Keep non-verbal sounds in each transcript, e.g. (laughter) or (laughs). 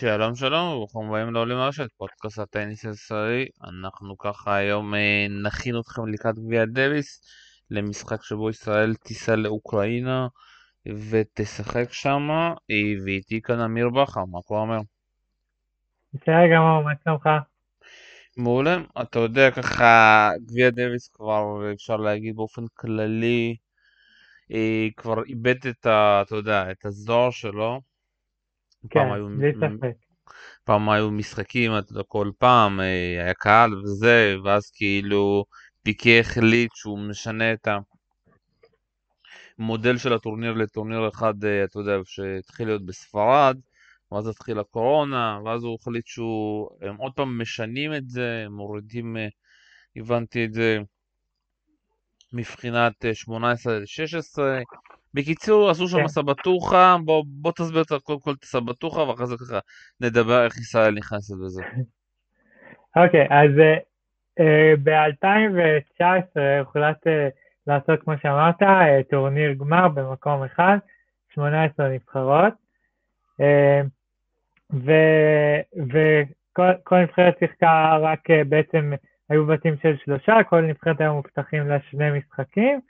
שלום שלום, וברוכים הבאים לעולים לרשת, פודקאסט הטניס הישראלי. אנחנו ככה היום אה, נכין אתכם לקראת גביע דוויס, למשחק שבו ישראל תיסע לאוקראינה ותשחק שם, אה, ואיתי כאן אמיר בכר, מה כבר אומר? בסדר גמור, מה שלומך? מעולה, אתה יודע ככה, גביע דוויס כבר אפשר להגיד באופן כללי, אה, כבר איבד את ה... אתה יודע, את הזוהר שלו. כן, בלי ספק. פעם היו משחקים, כל פעם אה, היה קהל וזה, ואז כאילו פיקי החליט שהוא משנה את המודל של הטורניר לטורניר אחד, אה, אתה יודע, שהתחיל להיות בספרד, ואז התחיל הקורונה, ואז הוא החליט שהוא, הם עוד פעם משנים את זה, מורידים, אה, הבנתי את זה, מבחינת 18 ל-16, בקיצור, עשו שם כן. סבטוחה, בוא, בוא תסביר קודם כל את הסבטוחה, ואחרי זה ככה נדבר איך ישראל נכנסת לזה. אוקיי, okay, אז uh, ב-2019 הוחלט uh, לעשות, כמו שאמרת, uh, טורניר גמר במקום אחד, 18 נבחרות, uh, וכל נבחרת שיחקה רק uh, בעצם, היו בתים של שלושה, כל נבחרת היו מובטחים לה שני משחקים,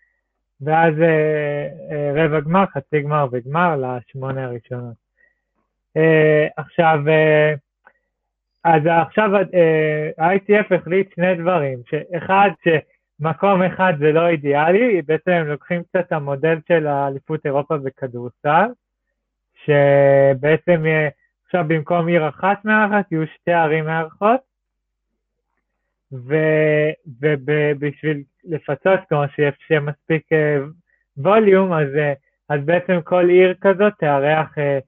ואז אה, אה, רבע גמר, חצי גמר וגמר לשמונה הראשונות. אה, עכשיו, אז עכשיו ה-ITF החליט שני דברים, שאחד, שמקום אחד זה לא אידיאלי, בעצם הם לוקחים קצת את המודל של האליפות אירופה בכדורסל, שבעצם עכשיו במקום עיר אחת מארחת יהיו שתי ערים מארחות, ובשביל לפצות, כמו שיהיה מספיק ווליום, אה, אז, אה, אז בעצם כל עיר כזאת תארח אה,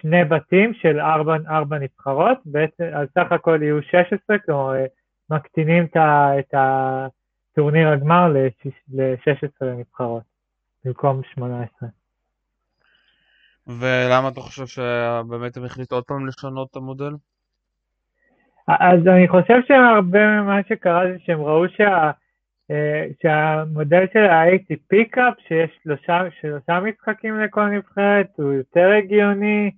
שני בתים של ארבע, ארבע נבחרות, בעצם, אז סך הכל יהיו 16, כלומר מקטינים את הטורניר הגמר ל-16 נבחרות, במקום 18. ולמה אתה חושב שבאמת הם החליטו עוד פעם לשנות את המודל? אז אני חושב שהרבה ממה שקרה זה שהם ראו שה, אה, שהמודל של ה-ATP Cup, שיש שלושה, שלושה משחקים לכל נבחרת, הוא יותר הגיוני,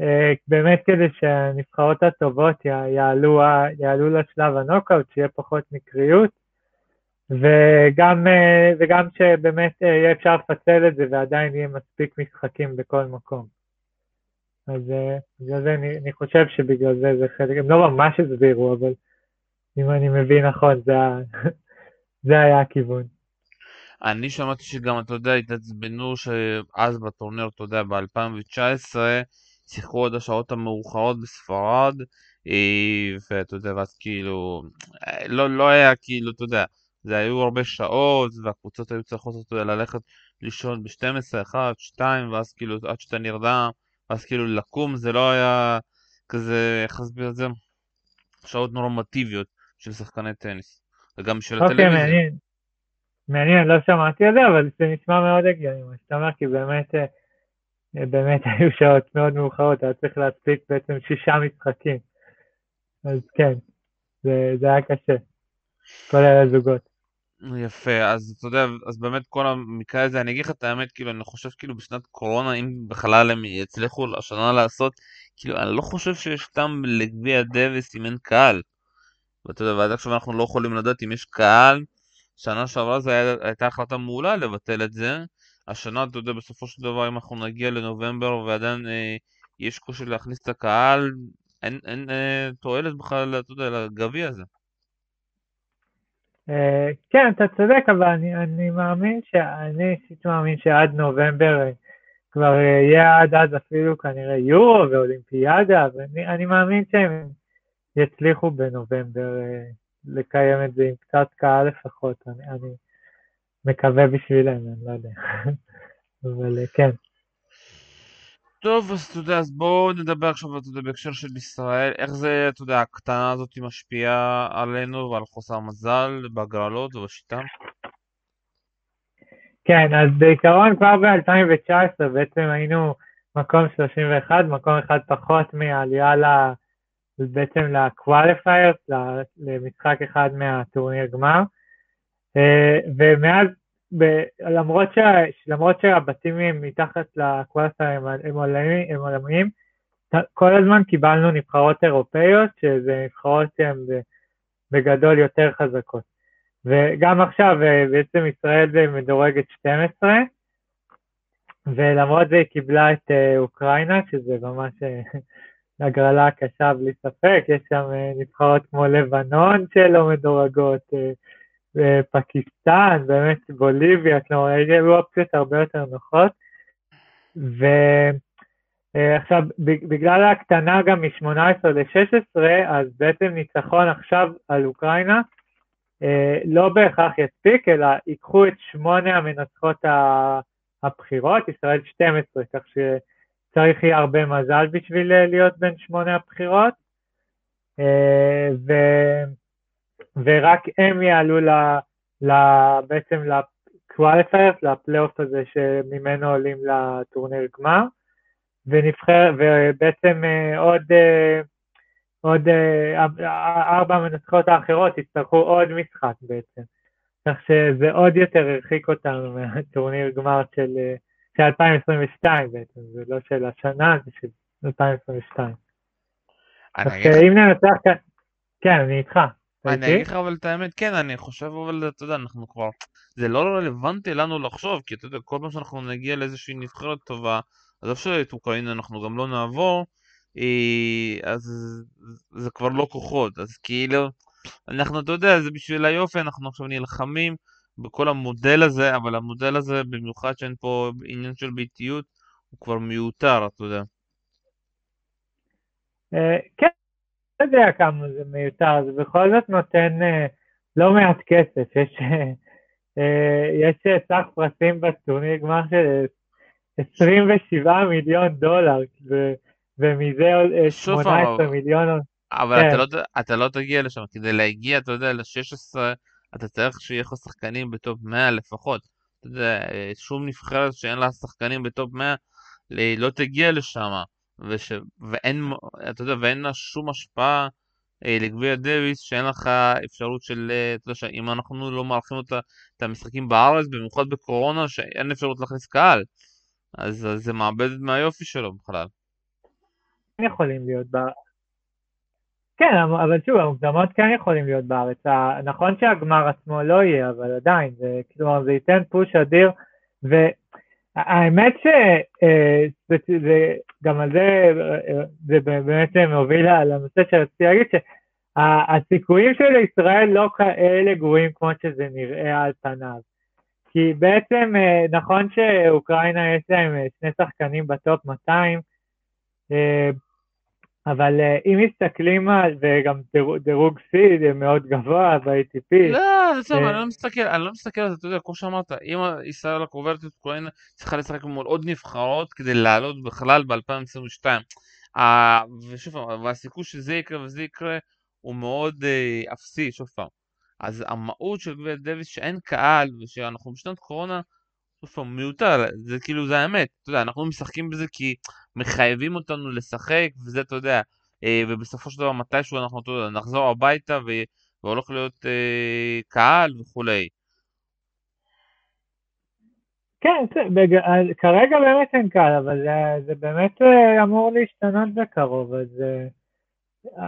אה, באמת כדי שהנבחרות הטובות יעלו, יעלו לשלב הנוקאוט, שיהיה פחות מקריות, וגם, אה, וגם שבאמת יהיה אפשר לפצל את זה ועדיין יהיה מספיק משחקים בכל מקום. אז אה, בגלל זה אני, אני חושב שבגלל זה זה חלק, הם לא ממש הסבירו, אבל אם אני מבין נכון, זה, (laughs) זה היה הכיוון. אני שמעתי שגם, אתה יודע, התעצבנו שאז בטורניר, אתה יודע, ב-2019, שיחקו עד השעות המאוחרות בספרד, אה, ואתה יודע, ואז כאילו, אה, לא, לא היה כאילו, אתה יודע, זה היו הרבה שעות, והקבוצות היו צריכות, אתה יודע, ללכת לישון ב-12, 1, 2, ואז כאילו, עד שאתה נרדם, אז כאילו לקום זה לא היה כזה, איך להסביר את זה? שעות נורמטיביות של שחקני טניס, וגם בשביל אוקיי, הטלוויזיה. אוקיי, מעניין. מעניין, לא שמעתי על זה, אבל זה נשמע מאוד הגיוני, מה שאתה אומר, כי באמת, אה, באמת (laughs) היו שעות מאוד מאוחרות, היה צריך להספיק בעצם שישה משחקים. אז כן, זה, זה היה קשה, כל אלה זוגות. יפה, אז אתה יודע, אז באמת כל המקרה הזה, אני אגיד לך את האמת, כאילו, אני חושב כאילו בשנת קורונה, אם בכלל הם יצליחו השנה לעשות, כאילו, אני לא חושב שיש טעם לגביע דוויס אם אין קהל. ואתה יודע, ועד עכשיו אנחנו לא יכולים לדעת אם יש קהל. שנה שעברה זו הייתה החלטה מעולה לבטל את זה. השנה, אתה יודע, בסופו של דבר, אם אנחנו נגיע לנובמבר ועדיין אה, יש קושי להכניס את הקהל, אין, אין אה, תועלת בכלל, אתה יודע, לגביע הזה. אה, כן, אתה צודק, אבל אני, אני מאמין, אני אישית מאמין שעד נובמבר אה, כבר אה, יהיה עד אז אפילו כנראה יורו ואולימפיאדה, ואני מאמין שהם יצליחו בנובמבר לקיים את זה עם קצת קהל לפחות, אני, אני מקווה בשבילם, אני לא יודע, (laughs) אבל כן. טוב, אז אתה יודע, אז בואו נדבר עכשיו, אתה יודע, בהקשר של ישראל, איך זה, אתה יודע, הקטנה הזאת משפיעה עלינו ועל חוסר מזל בהגרלות ובשיטה? כן, אז בעיקרון כבר ב-2019 בעצם היינו מקום 31, מקום אחד פחות מהעלייה ל... בעצם ל-qualifiers, למשחק אחד מהטורניר גמר, אה, ומאז ב, למרות, שה, למרות שהבתים הם מתחת לקוואסה הם, עולמיים, עולמיים, כל הזמן קיבלנו נבחרות אירופאיות, שזה נבחרות שהן בגדול יותר חזקות. וגם עכשיו בעצם ישראל מדורגת 12, ולמרות זה היא קיבלה את אוקראינה, שזה ממש (laughs) הגרלה קשה בלי ספק, יש שם נבחרות כמו לבנון שלא מדורגות, פקיסטן, באמת בוליביה, כלומר, היו אופציות הרבה יותר נוחות. ועכשיו, בגלל ההקטנה גם מ-18 ל-16, אז בעצם ניצחון עכשיו על אוקראינה אה, לא בהכרח יספיק, אלא ייקחו את שמונה המנצחות הבחירות, ישראל 12, כך שצריך יהיה הרבה מזל בשביל להיות בין שמונה הבחירות. אה, ו... ורק הם יעלו ל, ל, בעצם לקואליפיירס, לפלייאוף הזה שממנו עולים לטורניר גמר, ונבחר, ובעצם אה, עוד, אה, עוד אה, ארבע המנצחות האחרות יצטרכו עוד משחק בעצם, כך שזה עוד יותר הרחיק אותנו מהטורניר גמר של, של 2022 בעצם, זה לא של השנה, זה של 2022. אז אם ננצח כאן, כן, אני איתך. אני אגיד לך אבל את האמת, כן, אני חושב אבל, אתה יודע, אנחנו כבר, זה לא רלוונטי לנו לחשוב, כי אתה יודע, כל פעם שאנחנו נגיע לאיזושהי נבחרת טובה, אז אפשר את אוקראינה אנחנו גם לא נעבור, אה, אז זה כבר לא כוחות, אז כאילו, אנחנו, אתה יודע, זה בשביל היופי, אנחנו עכשיו נלחמים בכל המודל הזה, אבל המודל הזה, במיוחד שאין פה עניין של ביתיות, הוא כבר מיותר, אתה יודע. אה, כן, יודע כמה זה מיותר, זה בכל זאת נותן uh, לא מעט כסף, יש, uh, יש סך פרסים בטורניר גמר של 27 מיליון דולר, ו, ומזה 18 מיליון. אבל כן. אתה, לא, אתה לא תגיע לשם, כדי להגיע, אתה יודע, ל-16, אתה צריך שיהיה לך שחקנים בטופ 100 לפחות. אתה יודע, שום נבחרת שאין לה שחקנים בטופ 100 לא תגיע לשם. וש... ואין, אתה יודע, ואין לה שום השפעה אה, לגביע דוויס, שאין לך אפשרות של, אה, אתה יודע, שאם אנחנו לא מארחים אותה, את המשחקים בארץ, במיוחד בקורונה, שאין אפשרות להכניס קהל, אז, אז זה מאבד מהיופי שלו בכלל. יכולים להיות בארץ. כן, אבל שוב, המוקדמות כן יכולים להיות בארץ. נכון שהגמר עצמו לא יהיה, אבל עדיין, זה, כאילו, זה ייתן פוש אדיר, ו... האמת שגם אה, על זה, זה באמת מוביל לנושא שרציתי להגיד, שהסיכויים של ישראל לא כאלה גרועים כמו שזה נראה על פניו. כי בעצם אה, נכון שאוקראינה יש להם אה, שני שחקנים בטופ 200, אבל uh, אם מסתכלים על, וגם דירוג C זה מאוד גבוה ב-ATP. לא, בסדר, uh, אני לא מסתכל, אני לא מסתכל על זה, אתה יודע, כמו שאמרת, אם ישראל את אוקראינה צריכה לשחק מול עוד נבחרות כדי לעלות בכלל ב-2022. Uh, ושוב פעם, והסיכוי שזה יקרה וזה יקרה הוא מאוד אפסי, שוב פעם. אז המהות של גברת דוויס שאין קהל ושאנחנו בשנת קורונה פעם, מיותר, זה כאילו, זה האמת, אתה יודע, אנחנו משחקים בזה כי מחייבים אותנו לשחק, וזה, אתה יודע, אה, ובסופו של דבר מתישהו אנחנו, אתה יודע, נחזור הביתה והולך להיות אה, קהל וכולי. כן, בג... כרגע באמת אין קהל, אבל זה, זה באמת אה, אמור להשתנות בקרוב, אז אה,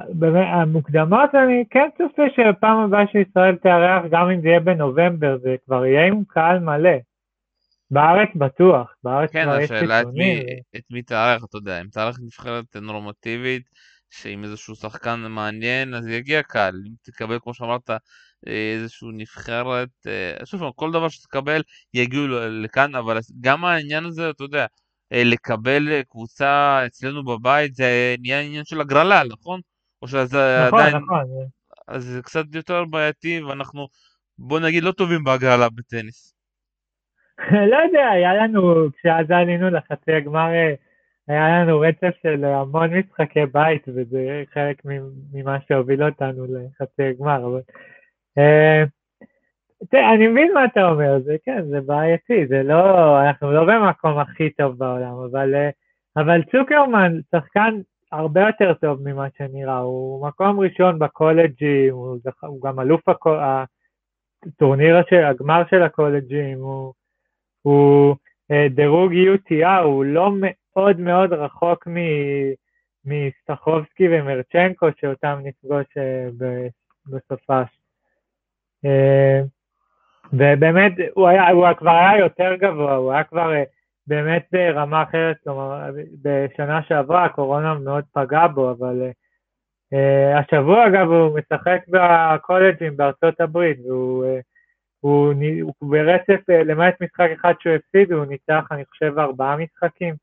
באמת, המוקדמות אני כן צופה שפעם הבאה שישראל תארח, גם אם זה יהיה בנובמבר, זה כבר יהיה עם קהל מלא. בארץ בטוח, בארץ כן, כבר יש חיצונים. כן, השאלה את מי, את מי תארח, אתה יודע, אם תארח נבחרת נורמטיבית, שעם איזשהו שחקן מעניין, אז יגיע קל. אם תקבל, כמו שאמרת, איזשהו נבחרת, אה, שוב כל דבר שתקבל יגיעו לכאן, אבל גם העניין הזה, אתה יודע, אה, לקבל קבוצה אצלנו בבית, זה נהיה עניין של הגרלה, נכון? או שזה נכון, עדיין... נכון, נכון. אז זה קצת יותר בעייתי, ואנחנו, בוא נגיד, לא טובים בהגרלה בטניס. (laughs) לא יודע, היה לנו, כשאז עלינו לחצי הגמר, אה, היה לנו רצף של המון משחקי בית, וזה חלק ממה שהוביל אותנו לחצי הגמר. אה, אני מבין מה אתה אומר, זה כן, זה בעייתי, זה לא, אנחנו לא במקום הכי טוב בעולם, אבל, אה, אבל צוקרמן, שחקן הרבה יותר טוב ממה שנראה, הוא מקום ראשון בקולג'ים, הוא, הוא גם אלוף הטורניר, הגמר של הקולג'ים, הוא... הוא אה, דירוג UTR, הוא לא מאוד מאוד רחוק מסטחובסקי ומרצ'נקו, שאותם נפגוש בסופש. ובאמת, הוא, היה, הוא כבר היה יותר גבוה, הוא היה כבר באמת ברמה אחרת, כלומר, בשנה שעברה הקורונה מאוד פגעה בו, אבל uh, השבוע אגב הוא משחק בקולג'ים בארצות הברית, והוא uh, הוא, הוא, הוא ברצף, uh, למעט משחק אחד שהוא הפסיד, הוא ניצח, אני חושב, ארבעה משחקים.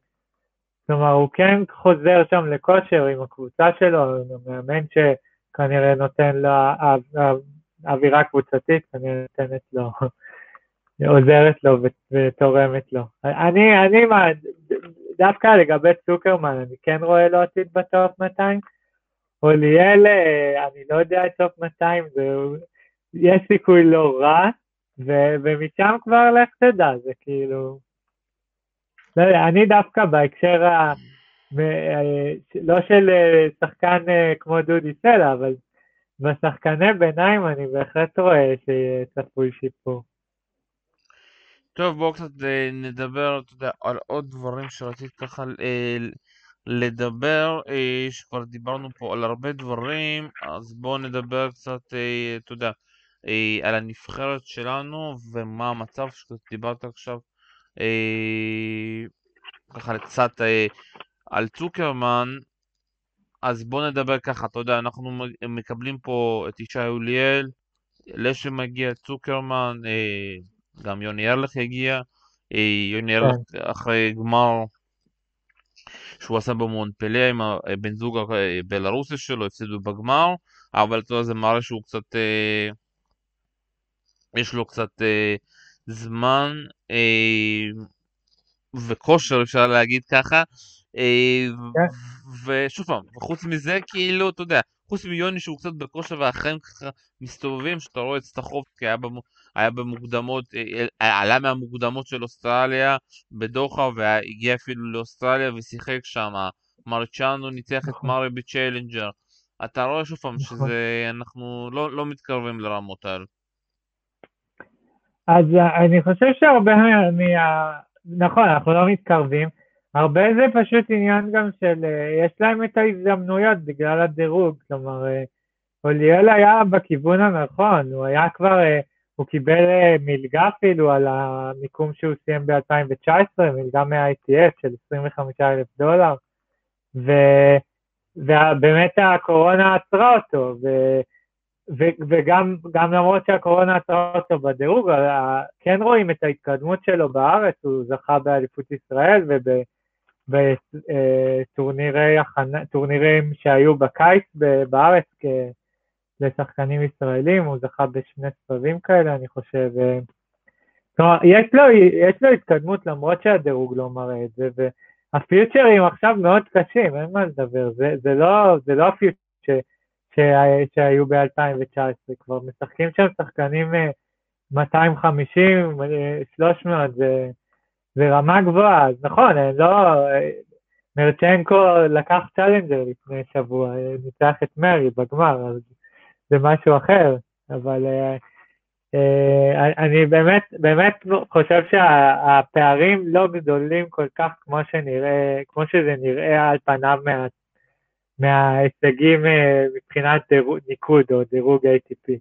כלומר, הוא כן חוזר שם לכושר עם הקבוצה שלו, עם המאמן שכנראה נותן לה אווירה קבוצתית, כנראה נותנת לו (laughs) עוזרת לו ותורמת לו. אני, אני, דווקא לגבי צוקרמן, אני כן רואה לו עתיד בטופ 200. אוליאל, אה, אני לא יודע את טופ 200, זה, יש סיכוי לא רע, ומשם כבר לך תדע, זה כאילו... לא יודע, אני דווקא בהקשר ה... אה, לא של אה, שחקן כמו דודי סלע, אבל בשחקני ביניים אני בהחלט רואה שצפוי שיפור. טוב, בואו קצת אה, נדבר, אתה יודע, על עוד דברים שרציתי ככה אה, לדבר, אה, שכבר דיברנו פה על הרבה דברים, אז בואו נדבר קצת, אתה יודע, על הנבחרת שלנו ומה המצב שדיברת עכשיו, ככה קצת על צוקרמן, אז בואו נדבר ככה, אתה יודע, אנחנו מקבלים פה את ישי אוליאל, לשם מגיע צוקרמן, גם יוני ארליך הגיע, אה, יוני כן. אחרי גמר שהוא עשה במונפליה עם הבן זוג הבלארוסי שלו, הפסידו בגמר, אבל אתה יודע, זה מראה שהוא קצת, אה, יש לו קצת אה, זמן וכושר, אפשר להגיד ככה. כן. ושוב פעם, וחוץ מזה, כאילו, אתה יודע, חוץ מיוני שהוא קצת בכושר והחיים ככה מסתובבים, שאתה רואה את סטחובסקי היה, במ... היה במוקדמות, אה, אה, עלה מהמוקדמות של אוסטרליה בדוחה והגיע אפילו לאוסטרליה ושיחק שם. מרצ'אנו ניצח את נכון. מרי בצ'לנג'ר. אתה רואה שוב פעם נכון. שזה, אנחנו לא, לא מתקרבים לרמות האלה. אז אה, אני חושב שהרבה מה... נכון, אנחנו לא מתקרבים. הרבה זה פשוט עניין גם של, יש להם את ההזדמנויות בגלל הדירוג, כלומר, אוליאל היה בכיוון הנכון, הוא היה כבר, הוא קיבל מלגה אפילו על המיקום שהוא סיים ב-2019, מלגה מה-ITF של 25 אלף דולר, ו, ובאמת הקורונה עצרה אותו, ו, ו, וגם למרות שהקורונה עצרה אותו בדירוג, כן רואים את ההתקדמות שלו בארץ, הוא זכה באליפות ישראל וב... בטורנירים שהיו בקיץ בארץ לשחקנים ישראלים, הוא זכה בשני סבבים כאלה, אני חושב. כלומר, יש לו, יש לו התקדמות למרות שהדירוג לא מראה את זה, והפיוטרים עכשיו מאוד קשים, אין מה לדבר, זה, זה לא, לא הפיוטר שהיו ב-2019, כבר. משחקים שם שחקנים 250, אה, 300, אה, זה... זה רמה גבוהה, אז נכון, אה, לא, מרצ'נקו לקח צ'אלנג'ר לפני שבוע, ניצח את מרי בגמר, אז זה משהו אחר, אבל אני באמת, באמת חושב שהפערים לא גדולים כל כך כמו שנראה, כמו שזה נראה על פניו מה, מההישגים מבחינת דירוג, ניקוד או דירוג ATP.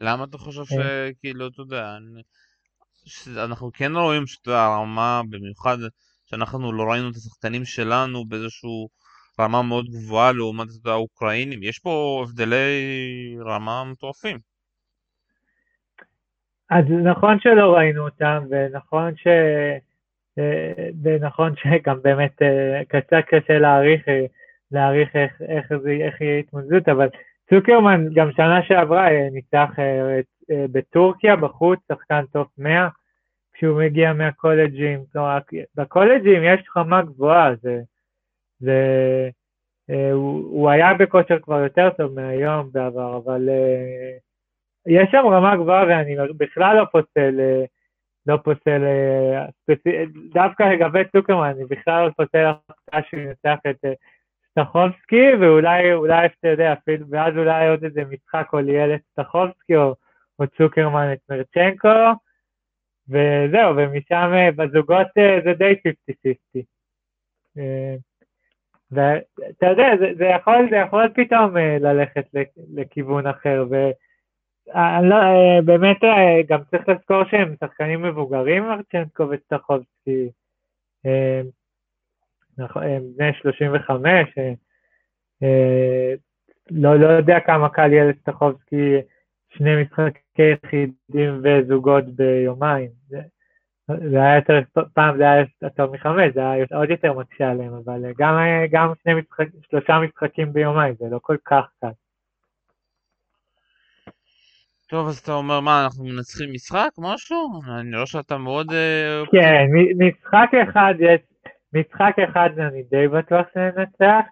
למה אתה חושב שכאילו, אתה יודע, אנחנו כן רואים שאת הרמה, במיוחד שאנחנו לא ראינו את השחקנים שלנו באיזשהו רמה מאוד גבוהה לעומת האוקראינים, יש פה הבדלי רמה מטורפים. אז נכון שלא ראינו אותם, ונכון ש... אה, ונכון שגם באמת אה, קצת קשה להעריך, אה, להעריך איך, איך, זה, איך יהיה התמודדות, אבל צוקרמן גם שנה שעברה ניצח בטורקיה בחוץ, שחקן טופ 100, כשהוא מגיע מהקולג'ים, כלומר, בקולג'ים יש רמה גבוהה, זה, זה, אה, הוא, הוא היה בכושר כבר יותר טוב מהיום בעבר, אבל אה, יש שם רמה גבוהה ואני בכלל לא פוסל, אה, לא פוסל, אה, דווקא לגבי צוקרמן, אני בכלל לא פוסל הפתעה שהוא ינצח את אה, סטחובסקי, ואולי, אולי, אתה יודע, אפילו, ואז אולי עוד איזה משחק או ליאל סטחובסקי או, או צוקרמן את מרצ'נקו, וזהו, ומשם אה, בזוגות זה די 50-50. אה, ואתה יודע, זה, זה, יכול, זה יכול פתאום ללכת לכיוון אחר, ואני לא, אה, באמת גם צריך לזכור שהם שחקנים מבוגרים, מרצ'נקו וסטחובסקי, נכון, הם בני 35, לא, לא יודע כמה קל יהיה לסטחובסקי שני משחקי יחידים וזוגות ביומיים. זה, זה היה יותר, פעם זה היה יותר מחמש, זה היה עוד יותר מקשה עליהם, אבל גם, גם שני משחק, שלושה משחקים ביומיים, זה לא כל כך קל. טוב, אז אתה אומר, מה, אנחנו מנצחים משחק, משהו? אני רואה שאתה מאוד... אה, כן, משחק אחד יש, משחק אחד אני די בטוח שננצח,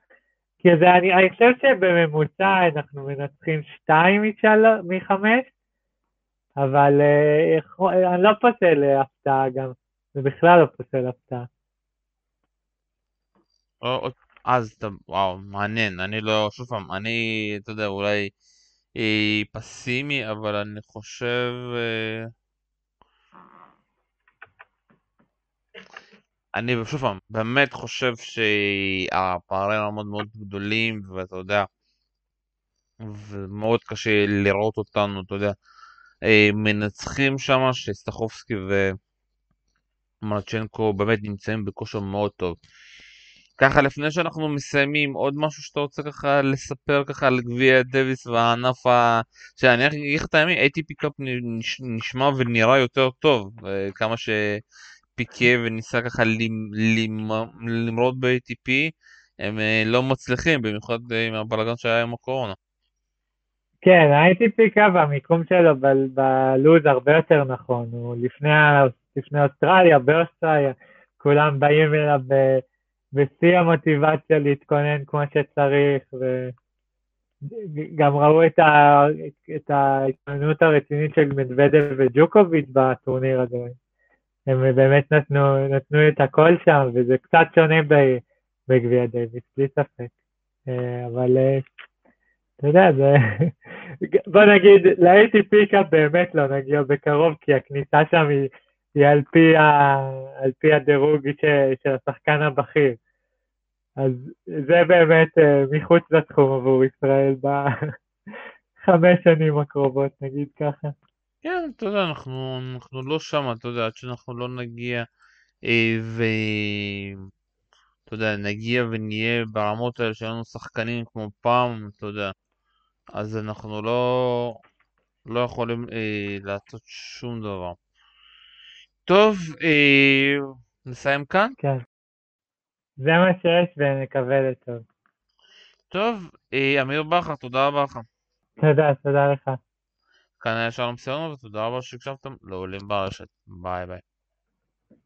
כי זה, אני, אני חושב שבממוצע אנחנו מנצחים שתיים מחמש, אבל אה, אני לא פוסל הפתעה גם, זה בכלל לא פוסל הפתעה. אז אתה, וואו, מעניין, אני לא, שוב פעם, אני, אתה יודע, אולי פסימי, אבל אני חושב... אה, אני שוב פעם, באמת חושב שהפערים מאוד מאוד גדולים, ואתה יודע, ומאוד קשה לראות אותנו, אתה יודע, אה, מנצחים שם, שסטחובסקי ומרצ'נקו באמת נמצאים בכושר מאוד טוב. ככה לפני שאנחנו מסיימים, עוד משהו שאתה רוצה ככה לספר ככה על גביע דוויס והענף ה... שאני אגיד לך את הימים, ATP קאפ נשמע ונראה יותר טוב, אה, כמה שפיקה וניסה ככה למרוד ב-ATP, הם אה, לא מצליחים, במיוחד עם הבלאגן שהיה עם הקורונה. כן, הייתי פיקה והמיקום שלו בלוז הרבה יותר נכון, הוא לפני, לפני אוסטרליה, באוסטרליה, כולם באים אליו בשיא המוטיבציה להתכונן כמו שצריך, וגם ראו את, ה, את ההתכוננות הרצינית של מדוודב וג'וקוביץ' בטורניר הזה. הם באמת נתנו, נתנו את הכל שם, וזה קצת שונה בגביע דייוויס, בלי ספק. אה, אבל אה, אתה יודע, זה... (laughs) בוא נגיד, ל-ATP Cup באמת לא נגיע בקרוב, כי הכניסה שם היא, היא על, פי ה... על פי הדירוג ש... של השחקן הבכיר. אז זה באמת uh, מחוץ לתחום עבור ישראל בחמש שנים הקרובות, נגיד ככה. כן, אתה יודע, אנחנו, אנחנו לא שם, אתה יודע, עד שאנחנו לא נגיע אה, ו... אתה יודע, נגיע ונהיה ברמות האלה שלנו שחקנים כמו פעם, אתה יודע. אז אנחנו לא, לא יכולים אה, לעשות שום דבר. טוב, אה, נסיים כאן? כן. זה מה שיש ונקווה לטוב. טוב, אה, אמיר בכר, תודה רבה לך. תודה, תודה לך. כאן היה שלום סיונו ותודה רבה שהקשבתם לעולים ברשת. ביי ביי.